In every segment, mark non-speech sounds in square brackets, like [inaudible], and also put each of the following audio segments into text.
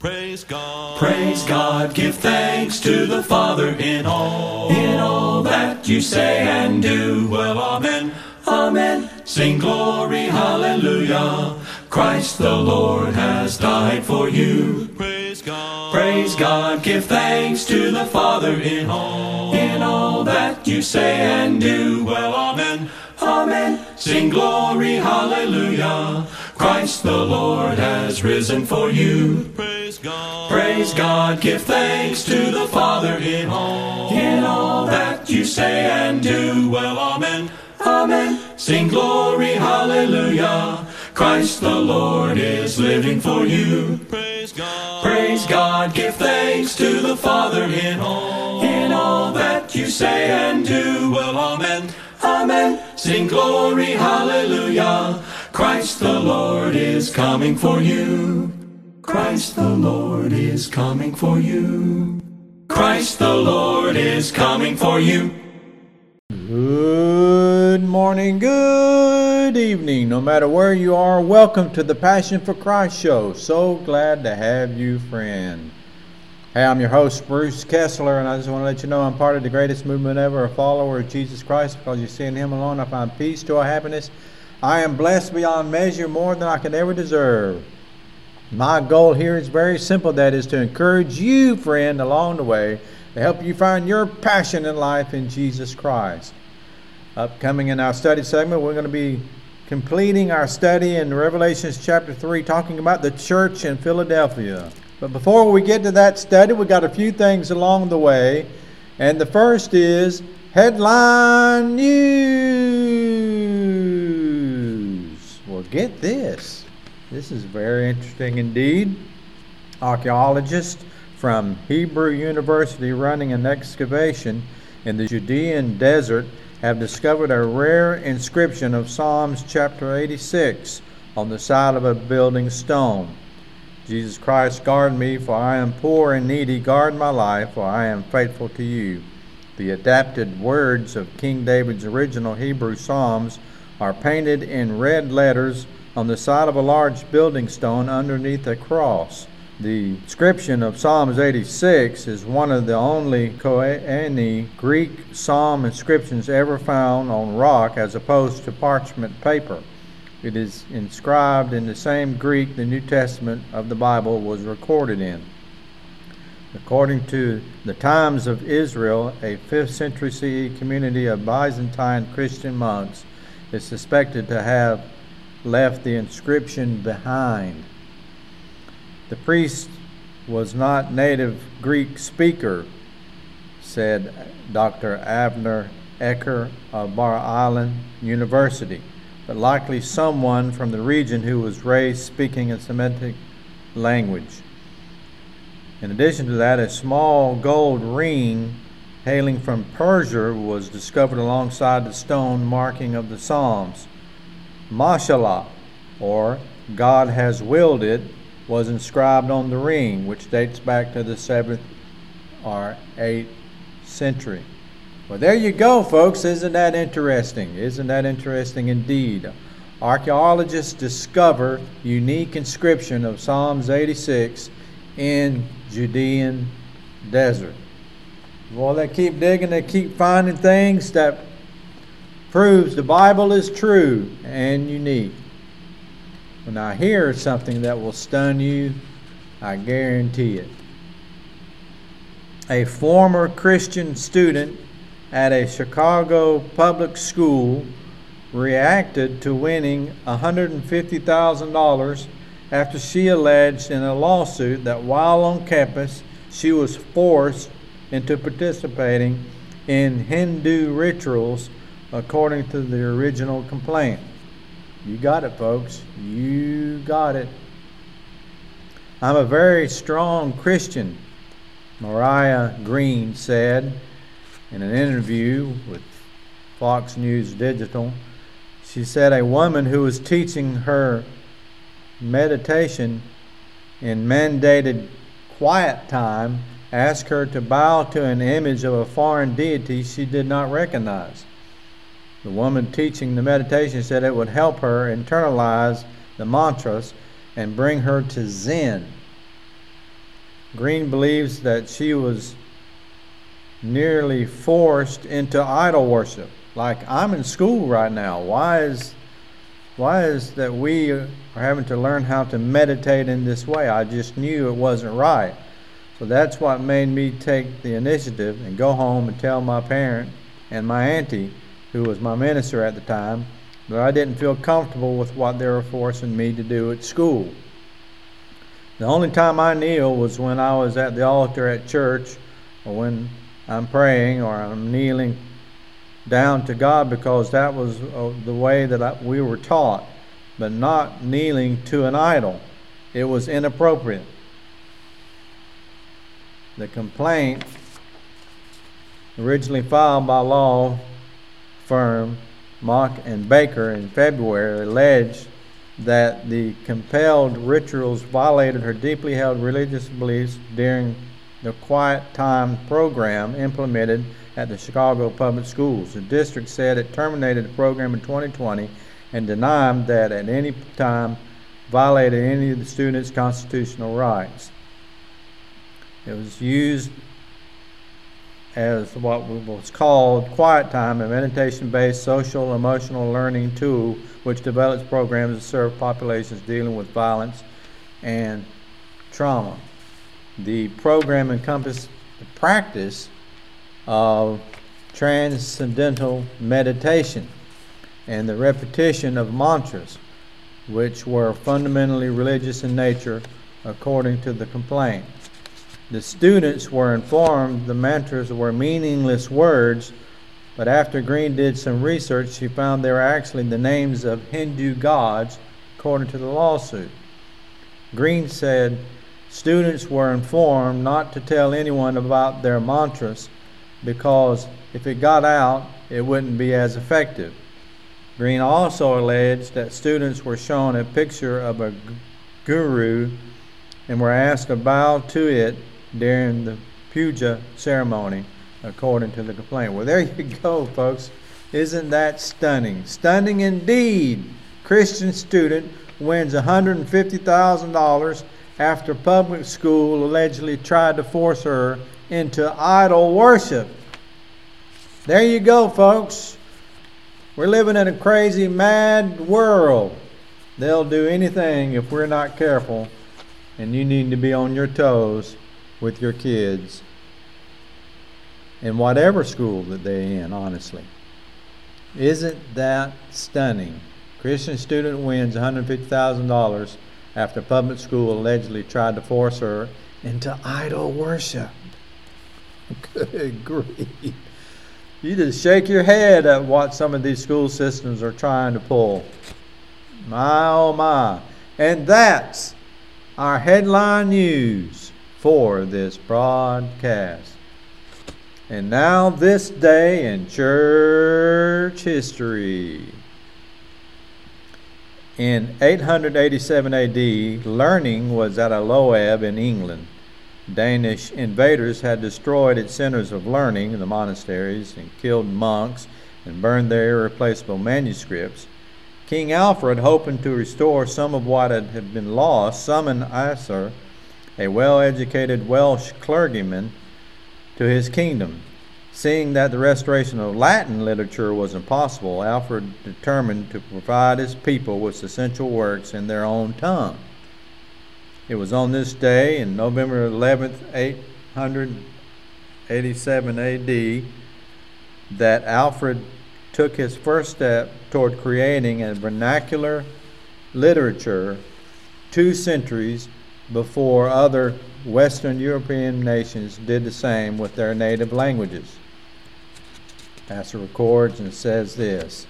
Praise God. Praise God, give thanks to the Father in all, in all that you say and do. Well, Amen. Amen. Sing glory, hallelujah. Christ the Lord has died for you. Praise God. Praise God, give thanks to the Father in all, in all that you say and do. Well, Amen. Amen. Sing glory, hallelujah. Christ the Lord has risen for you. Praise God. Praise God, give thanks to the Father in all, in all that you say and do. Well, Amen. Amen. Sing glory, hallelujah. Christ the Lord is living for you. Praise God. Praise God, give thanks to the Father in all, in all that you say and do. Well, Amen. Amen. Sing glory, hallelujah. Christ the Lord is coming for you. Christ the Lord is coming for you. Christ the Lord is coming for you. Good morning, good evening, no matter where you are. Welcome to the Passion for Christ show. So glad to have you, friend. Hey, I'm your host, Bruce Kessler, and I just want to let you know I'm part of the greatest movement ever, a follower of Jesus Christ, because you see in Him alone I find peace our happiness. I am blessed beyond measure, more than I could ever deserve. My goal here is very simple that is to encourage you, friend, along the way, to help you find your passion in life in Jesus Christ. Upcoming in our study segment, we're going to be completing our study in Revelations chapter 3, talking about the church in Philadelphia. But before we get to that study, we got a few things along the way. And the first is headline news. Well, get this. This is very interesting indeed. Archaeologists from Hebrew University running an excavation in the Judean desert have discovered a rare inscription of Psalms chapter 86 on the side of a building stone. Jesus Christ, guard me, for I am poor and needy. Guard my life, for I am faithful to you. The adapted words of King David's original Hebrew Psalms are painted in red letters on the side of a large building stone underneath a cross. The inscription of Psalms 86 is one of the only Koine Greek psalm inscriptions ever found on rock as opposed to parchment paper. It is inscribed in the same Greek the New Testament of the Bible was recorded in. According to the Times of Israel, a 5th century CE community of Byzantine Christian monks is suspected to have left the inscription behind. The priest was not native Greek speaker, said Dr. Avner Ecker of Bar-Ilan University, but likely someone from the region who was raised speaking a Semitic language. In addition to that, a small gold ring hailing from Persia was discovered alongside the stone marking of the Psalms. Mashallah, or God has willed it, was inscribed on the ring, which dates back to the 7th or 8th century. Well, there you go, folks. Isn't that interesting? Isn't that interesting indeed? Archaeologists discover unique inscription of Psalms 86 in Judean desert. Well, they keep digging, they keep finding things that proves the Bible is true and unique. Well, now here's something that will stun you, I guarantee it. A former Christian student at a Chicago public school reacted to winning $150,000 after she alleged in a lawsuit that while on campus she was forced into participating in Hindu rituals according to the original complaint. You got it, folks. You got it. I'm a very strong Christian, Mariah Green said in an interview with Fox News Digital. She said a woman who was teaching her meditation in mandated quiet time asked her to bow to an image of a foreign deity she did not recognize. The woman teaching the meditation said it would help her internalize the mantras and bring her to Zen. Green believes that she was nearly forced into idol worship. Like I'm in school right now. Why is why is that we are having to learn how to meditate in this way? I just knew it wasn't right. So that's what made me take the initiative and go home and tell my parent and my auntie, who was my minister at the time, that I didn't feel comfortable with what they were forcing me to do at school. The only time I kneel was when I was at the altar at church or when I'm praying or I'm kneeling down to God because that was uh, the way that I, we were taught, but not kneeling to an idol. It was inappropriate. The complaint, originally filed by law firm Mauck and Baker in February, alleged that the compelled rituals violated her deeply held religious beliefs during the quiet time program implemented at the Chicago Public Schools. The district said it terminated the program in 2020 and denied that at any time violated any of the students' constitutional rights. It was used as what was called Quiet Time, a meditation based social emotional learning tool which develops programs to serve populations dealing with violence and trauma. The program encompassed the practice of transcendental meditation and the repetition of mantras, which were fundamentally religious in nature, according to the complaint. The students were informed the mantras were meaningless words, but after Green did some research, she found they were actually the names of Hindu gods, according to the lawsuit. Green said students were informed not to tell anyone about their mantras because if it got out, it wouldn't be as effective. Green also alleged that students were shown a picture of a guru and were asked to bow to it during the puja ceremony, according to the complaint. Well, there you go, folks. Isn't that stunning? Stunning indeed. Christian student wins $150,000 after public school allegedly tried to force her into idol worship. There you go, folks. We're living in a crazy, mad world. They'll do anything if we're not careful, and you need to be on your toes with your kids in whatever school that they're in, honestly. Isn't that stunning? Christian student wins $150,000 after public school allegedly tried to force her into idol worship. Good grief. You just shake your head at what some of these school systems are trying to pull. My oh my. And that's our headline news for this broadcast. And now, this day in church history. In 887 AD, learning was at a low ebb in England. Danish invaders had destroyed its centers of learning, the monasteries, and killed monks and burned their irreplaceable manuscripts. King Alfred, hoping to restore some of what had been lost, summoned Asser, a well educated Welsh clergyman, to his kingdom. Seeing that the restoration of Latin literature was impossible, Alfred determined to provide his people with essential works in their own tongue. It was on this day, in November 11th, 887 AD, that Alfred took his first step toward creating a vernacular literature two centuries before other Western European nations did the same with their native languages. Asser records and says this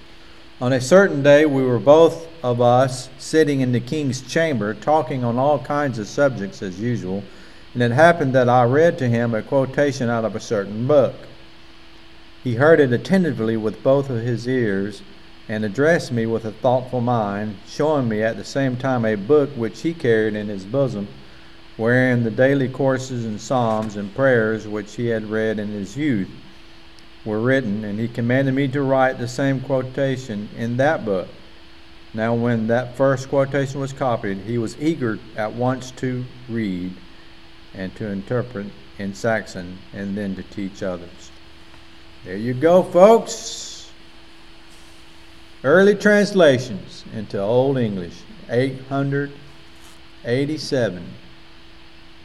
On a certain day, we were both of us sitting in the king's chamber, talking on all kinds of subjects as usual, and it happened that I read to him a quotation out of a certain book. He heard it attentively with both of his ears and addressed me with a thoughtful mind, showing me at the same time a book which he carried in his bosom, wherein the daily courses and psalms and prayers which he had read in his youth were written, and he commanded me to write the same quotation in that book. Now, when that first quotation was copied, he was eager at once to read, and to interpret in Saxon and then to teach others. There you go, folks. Early translations into Old English, 887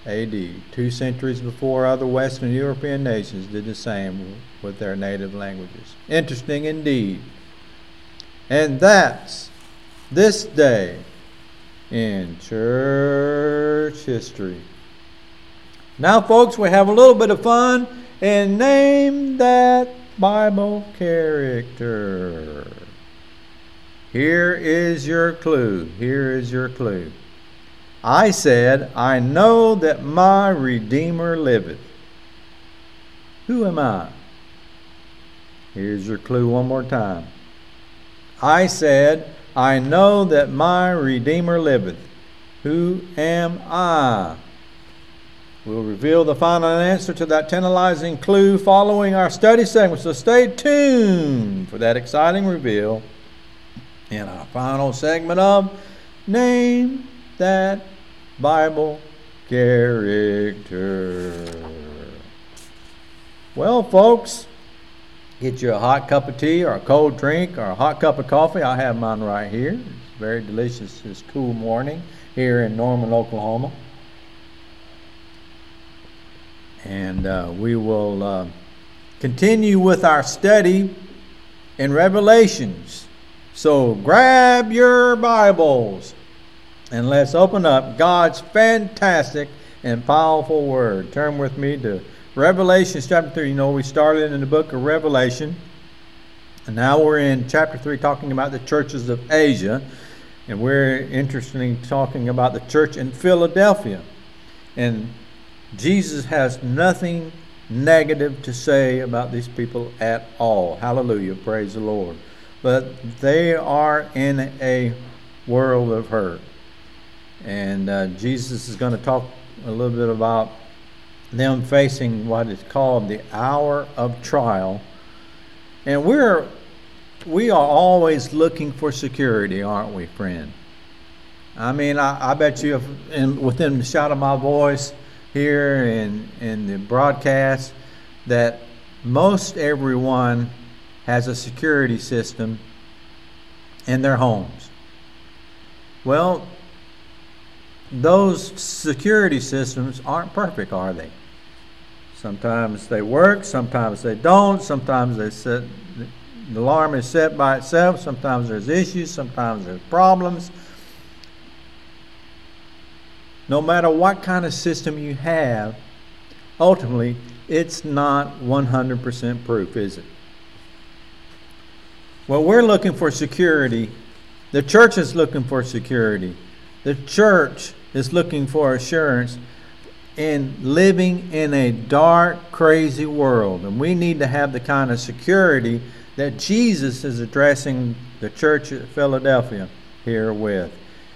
AD, two centuries before other Western European nations did the same with their native languages. Interesting indeed. And that's this day in church history. Now, folks, we have a little bit of fun and name that Bible character. Here is your clue. Here is your clue. I said, I know that my Redeemer liveth. Who am I? Here's your clue one more time. I said, I know that my Redeemer liveth. Who am I? We'll reveal the final answer to that tantalizing clue following our study segment, so stay tuned for that exciting reveal in our final segment of Name That Bible Character. Well, folks, get you a hot cup of tea or a cold drink or a hot cup of coffee. I have mine right here. It's very delicious this cool morning here in Norman, Oklahoma. And uh, we will uh, continue with our study in Revelations. So grab your Bibles and let's open up God's fantastic and powerful Word. Turn with me to Revelation chapter 3. You know, we started in the book of Revelation, and now we're in chapter 3 talking about the churches of Asia. And we're interested in talking about the church in Philadelphia. And Jesus has nothing negative to say about these people at all. Hallelujah. Praise the Lord. But they are in a world of hurt. And uh, Jesus is going to talk a little bit about them facing what is called the hour of trial. And we're we are always looking for security, aren't we, friend? I mean, I, I bet you, if in, within the shout of my voice here in in the broadcast, that most everyone has a security system in their homes. Well, those security systems aren't perfect, are they? Sometimes they work, sometimes they don't, sometimes they set, the alarm is set by itself, sometimes there's issues, sometimes there's problems. No matter what kind of system you have, ultimately, it's not 100% proof, is it? Well, we're looking for security. The church is looking for security. The church is looking for assurance in living in a dark, crazy world. And we need to have the kind of security that Jesus is addressing the church at Philadelphia here with.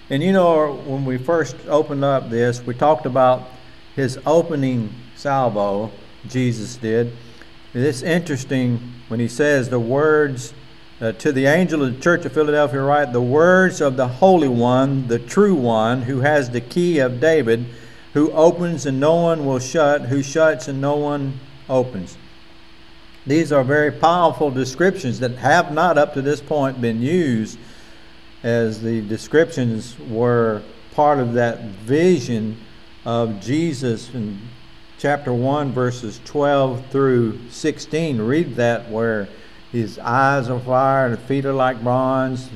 And you know, when we first opened up this, we talked about his opening salvo, Jesus did. It's interesting when he says the words uh, to the angel of the church of Philadelphia, write the words of the Holy One, the true One, who has the key of David, who opens and no one will shut, who shuts and no one opens. These are very powerful descriptions that have not up to this point been used, as the descriptions were part of that vision of Jesus in chapter 1, verses 12 through 16. Read that where his eyes are fire, and his feet are like bronze,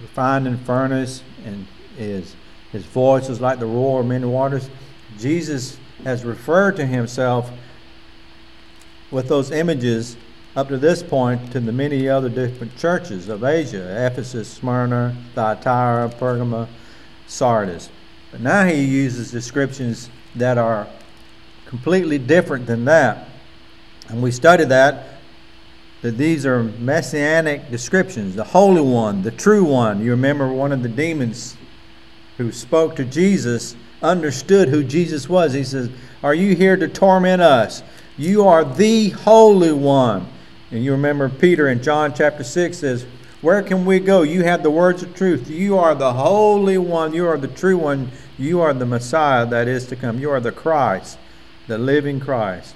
refined in furnace, and his his voice is like the roar of many waters. Jesus has referred to himself with those images up to this point to the many other different churches of Asia Ephesus, Smyrna, Thyatira, Pergama, Sardis. But now he uses descriptions that are completely different than that. And we studied that that these are messianic descriptions the Holy One, the True One. You remember one of the demons who spoke to Jesus understood who Jesus was. He says, Are you here to torment us? You are the Holy One. And you remember Peter in John chapter 6 says, Where can we go? You have the words of truth. You are the Holy One. You are the true one. You are the Messiah that is to come. You are the Christ, the living Christ.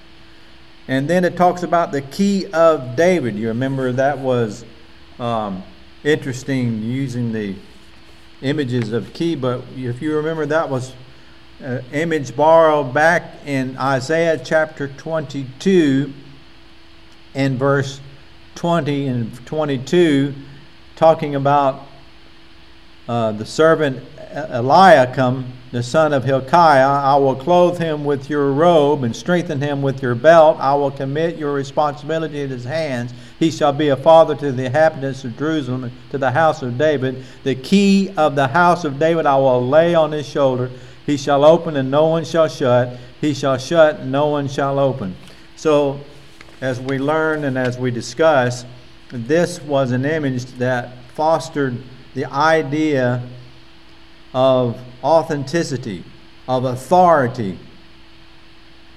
And then it talks about the key of David. You remember that was um, interesting using the images of key, but if you remember, that was an image borrowed back in Isaiah chapter 22 and verse 20 and 22, talking about uh, the servant Eliakim, the son of Hilkiah, I will clothe him with your robe and strengthen him with your belt. I will commit your responsibility in his hands. He shall be a father to the inhabitants of Jerusalem, to the house of David. The key of the house of David I will lay on his shoulder. He shall open and no one shall shut. He shall shut and no one shall open. So, as we learn and as we discuss, this was an image that fostered the idea of authenticity, of authority.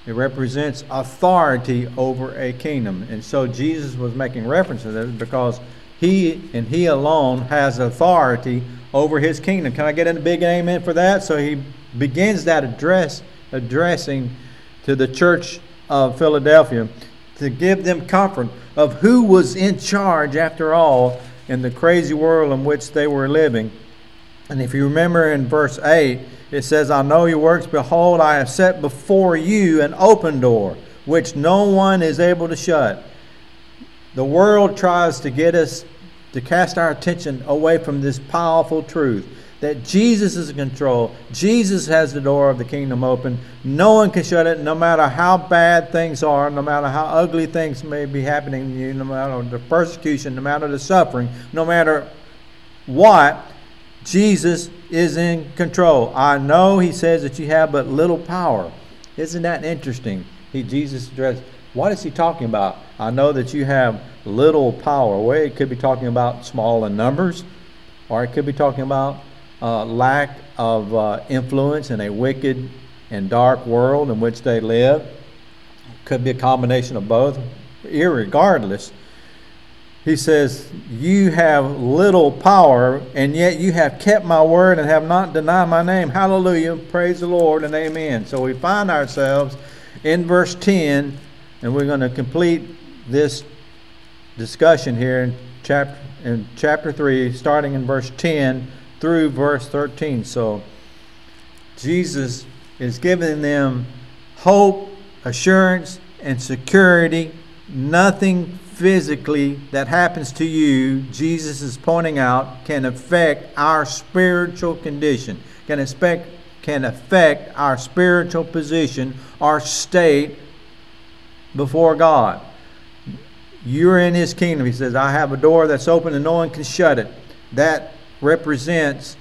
It represents authority over a kingdom. And so Jesus was making reference to this because he and he alone has authority over his kingdom. Can I get a big amen for that? So he begins that address addressing to the church of Philadelphia to give them comfort of who was in charge after all in the crazy world in which they were living. And if you remember in verse 8, it says, I know your works. Behold, I have set before you an open door, which no one is able to shut. The world tries to get us to cast our attention away from this powerful truth that Jesus is in control. Jesus has the door of the kingdom open. No one can shut it, no matter how bad things are, no matter how ugly things may be happening to you, no matter the persecution, no matter the suffering, no matter what. Jesus is in control. I know he says that you have but little power. Isn't that interesting? He Jesus addressed what is he talking about? I know that you have little power. Well, it could be talking about small in numbers, or it could be talking about uh, lack of uh, influence in a wicked and dark world in which they live. Could be a combination of both. Irregardless, he says, You have little power, and yet you have kept my word and have not denied my name. Hallelujah. Praise the Lord and amen. So we find ourselves in verse 10, and we're going to complete this discussion here in chapter, in chapter 3, starting in verse 10 through verse 13. So Jesus is giving them hope, assurance, and security. Nothing physically that happens to you, Jesus is pointing out, can affect our spiritual condition, can affect, can affect our spiritual position, our state before God. You're in His kingdom. He says, I have a door that's open and no one can shut it. That represents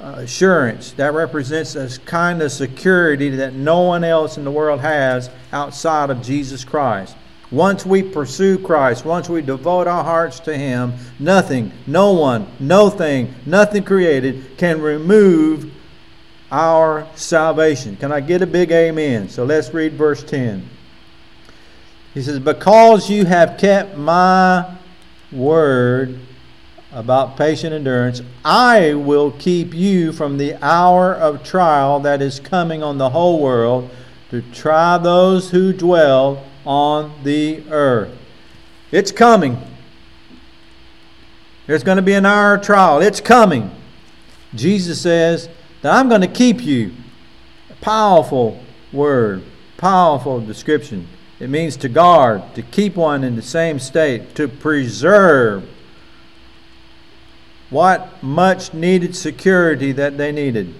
assurance. That represents a kind of security that no one else in the world has outside of Jesus Christ. Once we pursue Christ, once we devote our hearts to Him, nothing, no one, no thing, nothing created can remove our salvation. Can I get a big amen? So let's read verse 10. He says, Because you have kept my word about patient endurance, I will keep you from the hour of trial that is coming on the whole world to try those who dwell on the earth. It's coming. There's going to be an hour of trial. It's coming. Jesus says that I'm going to keep you. Powerful word, powerful description. It means to guard, to keep one in the same state, to preserve what much needed security that they needed.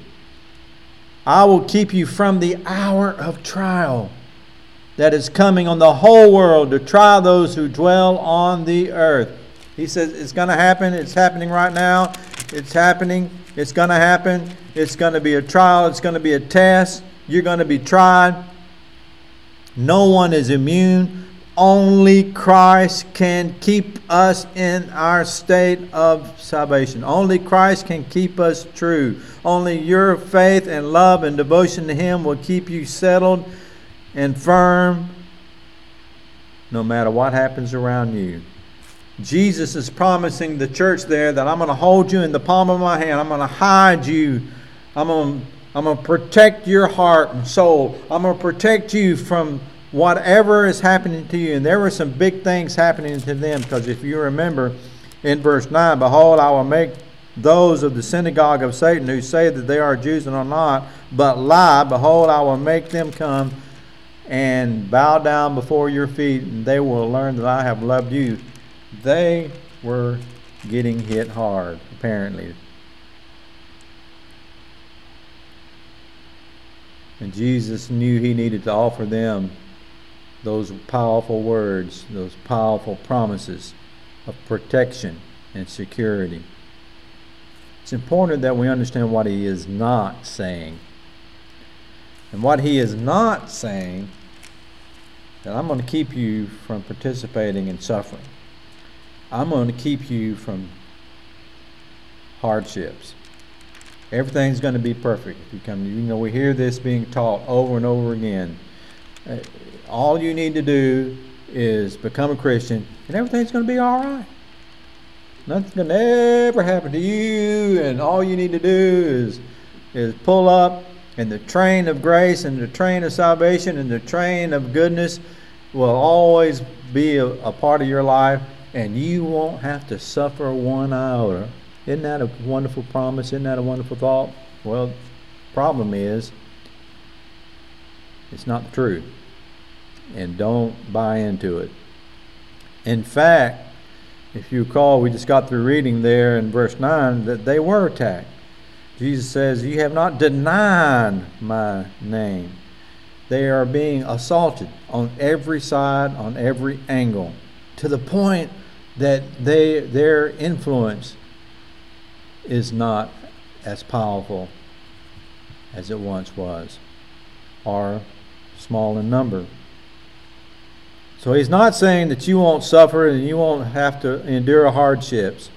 I will keep you from the hour of trial that is coming on the whole world to try those who dwell on the earth. He says it's going to happen. It's happening right now. It's happening. It's going to happen. It's going to be a trial. It's going to be a test. You're going to be tried. No one is immune. Only Christ can keep us in our state of salvation. Only Christ can keep us true. Only your faith and love and devotion to Him will keep you settled and firm no matter what happens around you. Jesus is promising the church there that I'm going to hold you in the palm of my hand. I'm going to hide you. I'm going to I'm going to protect your heart and soul. I'm going to protect you from whatever is happening to you. And there were some big things happening to them because if you remember in verse 9, Behold, I will make those of the synagogue of Satan who say that they are Jews and are not, but lie, behold, I will make them come and bow down before your feet, and they will learn that I have loved you. They were getting hit hard, apparently. And Jesus knew he needed to offer them those powerful words, those powerful promises of protection and security. It's important that we understand what he is not saying. And what he is not saying, that I'm going to keep you from participating in suffering. I'm going to keep you from hardships. Everything's going to be perfect if you come. You know, we hear this being taught over and over again. Uh, all you need to do is become a Christian, and everything's going to be all right. Nothing's going to ever happen to you, and all you need to do is is pull up, and the train of grace and the train of salvation and the train of goodness will always be a, a part of your life, and you won't have to suffer one iota. Isn't that a wonderful promise? Isn't that a wonderful thought? Well, problem is, it's not the truth. And don't buy into it. In fact, if you recall, we just got through reading there in verse 9 that they were attacked. Jesus says, You have not denied my name. They are being assaulted on every side, on every angle, to the point that they, their influence is not as powerful as it once was, or small in number. So he's not saying that you won't suffer and you won't have to endure hardships.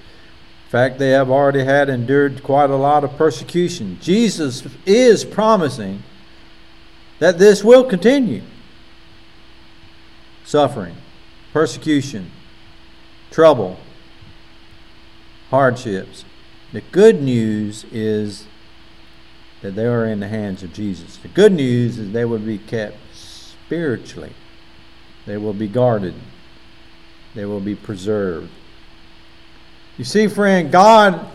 Fact, they have already had endured quite a lot of persecution. Jesus is promising that this will continue suffering, persecution, trouble, hardships. The good news is that they are in the hands of Jesus. The good news is they will be kept spiritually they will be guarded. They will be preserved. You see, friend, God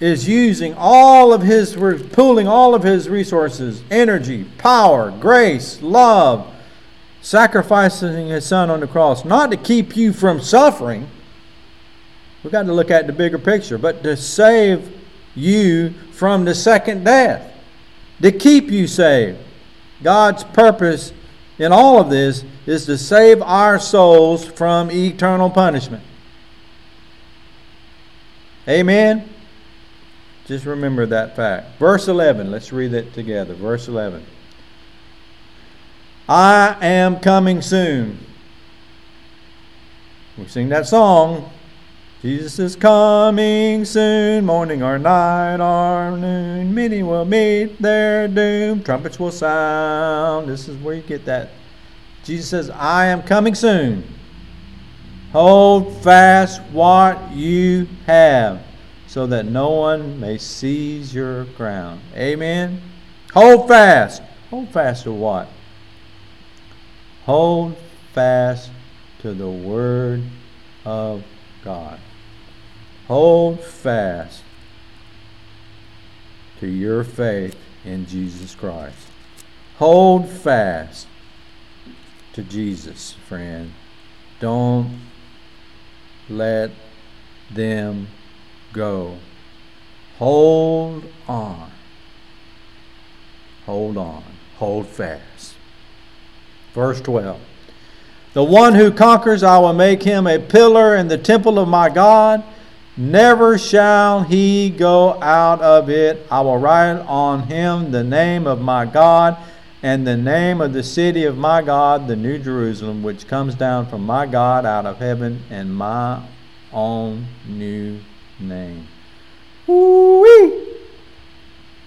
is using all of his, pooling all of his resources, energy, power, grace, love, sacrificing his son on the cross, not to keep you from suffering. We've got to look at the bigger picture, but to save you from the second death, to keep you saved. God's purpose in all of this is to save our souls from eternal punishment. Amen? Just remember that fact. Verse 11, let's read it together. Verse 11. I am coming soon. We sing that song. Jesus is coming soon, morning or night or noon. Many will meet their doom. Trumpets will sound. This is where you get that Jesus says, I am coming soon. Hold fast what you have, so that no one may seize your crown. Amen. Hold fast. Hold fast to what? Hold fast to the Word of God. Hold fast to your faith in Jesus Christ. Hold fast to Jesus, friend. Don't let them go. Hold on. Hold on. Hold fast. Verse 12. The one who conquers, I will make him a pillar in the temple of my God. Never shall he go out of it. I will write on him the name of my God and the name of the city of my God, the New Jerusalem, which comes down from my God out of heaven, and my own new name. Woo-wee!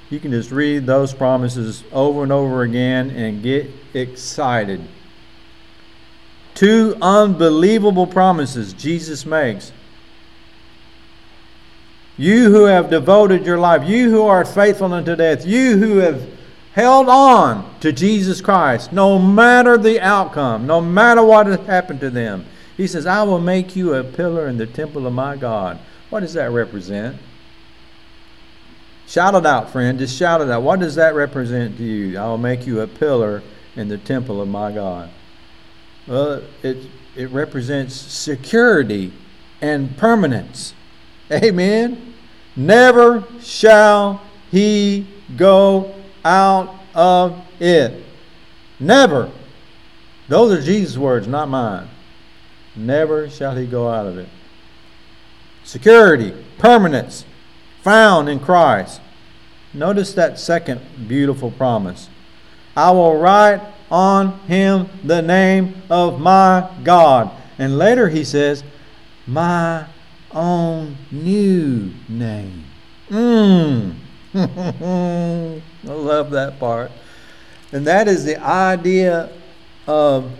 You can just read those promises over and over again and get excited. Two unbelievable promises Jesus makes. You who have devoted your life, you who are faithful unto death, you who have held on to Jesus Christ, no matter the outcome, no matter what has happened to them. He says, I will make you a pillar in the temple of my God. What does that represent? Shout it out, friend. Just shout it out. What does that represent to you? I will make you a pillar in the temple of my God. Well, it, it represents security and permanence. Amen. Never shall he go out of it. Never. Those are Jesus' words, not mine. Never shall he go out of it. Security, permanence, found in Christ. Notice that second beautiful promise. I will write on him the name of my God. And later he says, my own new name. Mmm. [laughs] I love that part. And that is the idea of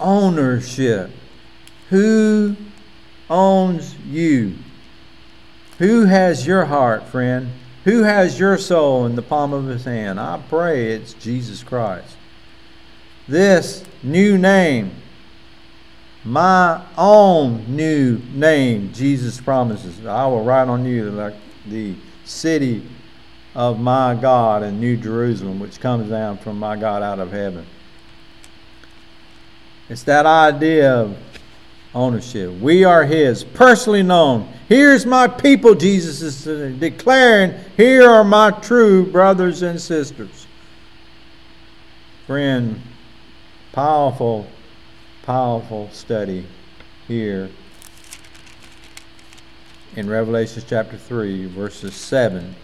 ownership. Who owns you? Who has your heart, friend? Who has your soul in the palm of his hand? I pray it's Jesus Christ. This new name, my own new name, Jesus promises. I will write on you like the city of my God in New Jerusalem, which comes down from my God out of heaven. It's that idea of ownership. We are His, personally known. Here's my people, Jesus is declaring. Here are my true brothers and sisters. Friend, powerful, powerful study here in Revelation chapter 3, verses 7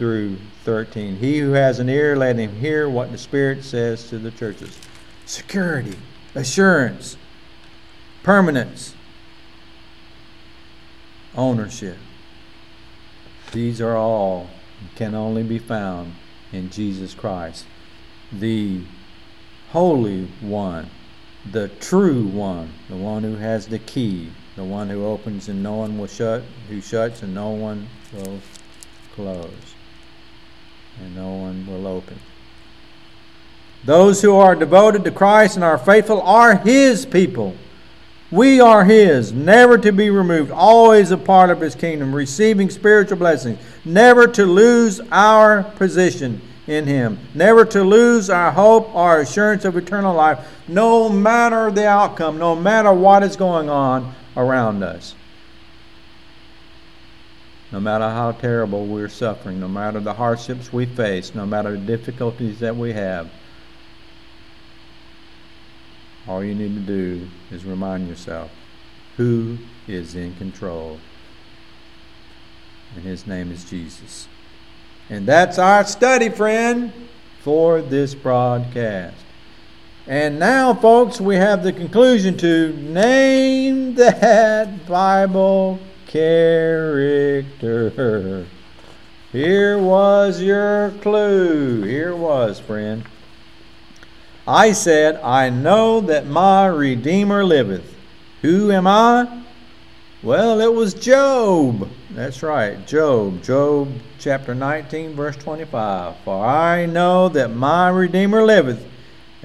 through 13. He who has an ear, let him hear what the Spirit says to the churches. Security, assurance, permanence, ownership. These are all can only be found in Jesus Christ, the Holy One, the true One, the one who has the key, the one who opens and no one will shut, who shuts and no one will close, and no one will open. Those who are devoted to Christ and are faithful are His people. We are His, never to be removed, always a part of His kingdom, receiving spiritual blessings, never to lose our position in Him, never to lose our hope, our assurance of eternal life, no matter the outcome, no matter what is going on around us. No matter how terrible we're suffering, no matter the hardships we face, no matter the difficulties that we have, all you need to do is remind yourself who is in control. And his name is Jesus. And that's our study, friend, for this broadcast. And now, folks, we have the conclusion to name [laughs] that Bible character. Here was your clue. Here was, friend. I said, I know that my Redeemer liveth. Who am I? Well, it was Job. That's right, Job. Job chapter 19, verse 25. For I know that my Redeemer liveth,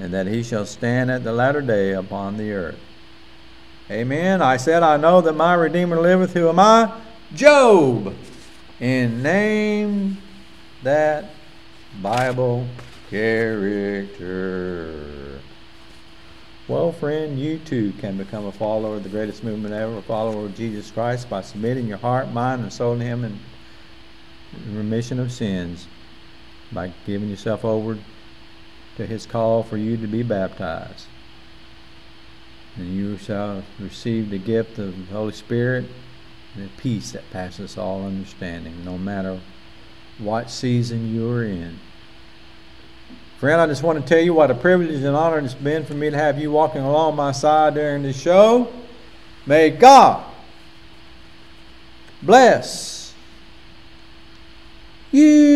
and that he shall stand at the latter day upon the earth. Amen. I said, I know that my Redeemer liveth. Who am I? Job. In name that Bible character. Well, friend, you too can become a follower of the greatest movement ever, a follower of Jesus Christ, by submitting your heart, mind, and soul to Him in remission of sins, by giving yourself over to His call for you to be baptized. And you shall receive the gift of the Holy Spirit and the peace that passes all understanding, no matter what season you are in. Friend, I just want to tell you what a privilege and honor it's been for me to have you walking along my side during this show. May God bless you.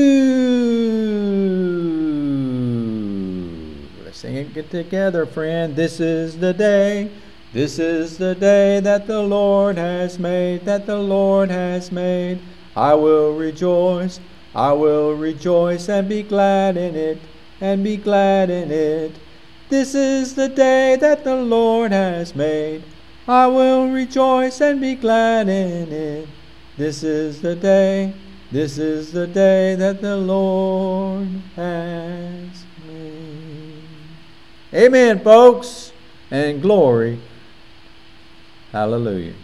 Let's sing together, friend. This is the day This is the day that the Lord has made, that the Lord has made. I will rejoice, I will rejoice and be glad in it, and be glad in it. This is the day that the Lord has made. I will rejoice and be glad in it. This is the day, this is the day that the Lord has. Amen, folks, and glory. Hallelujah.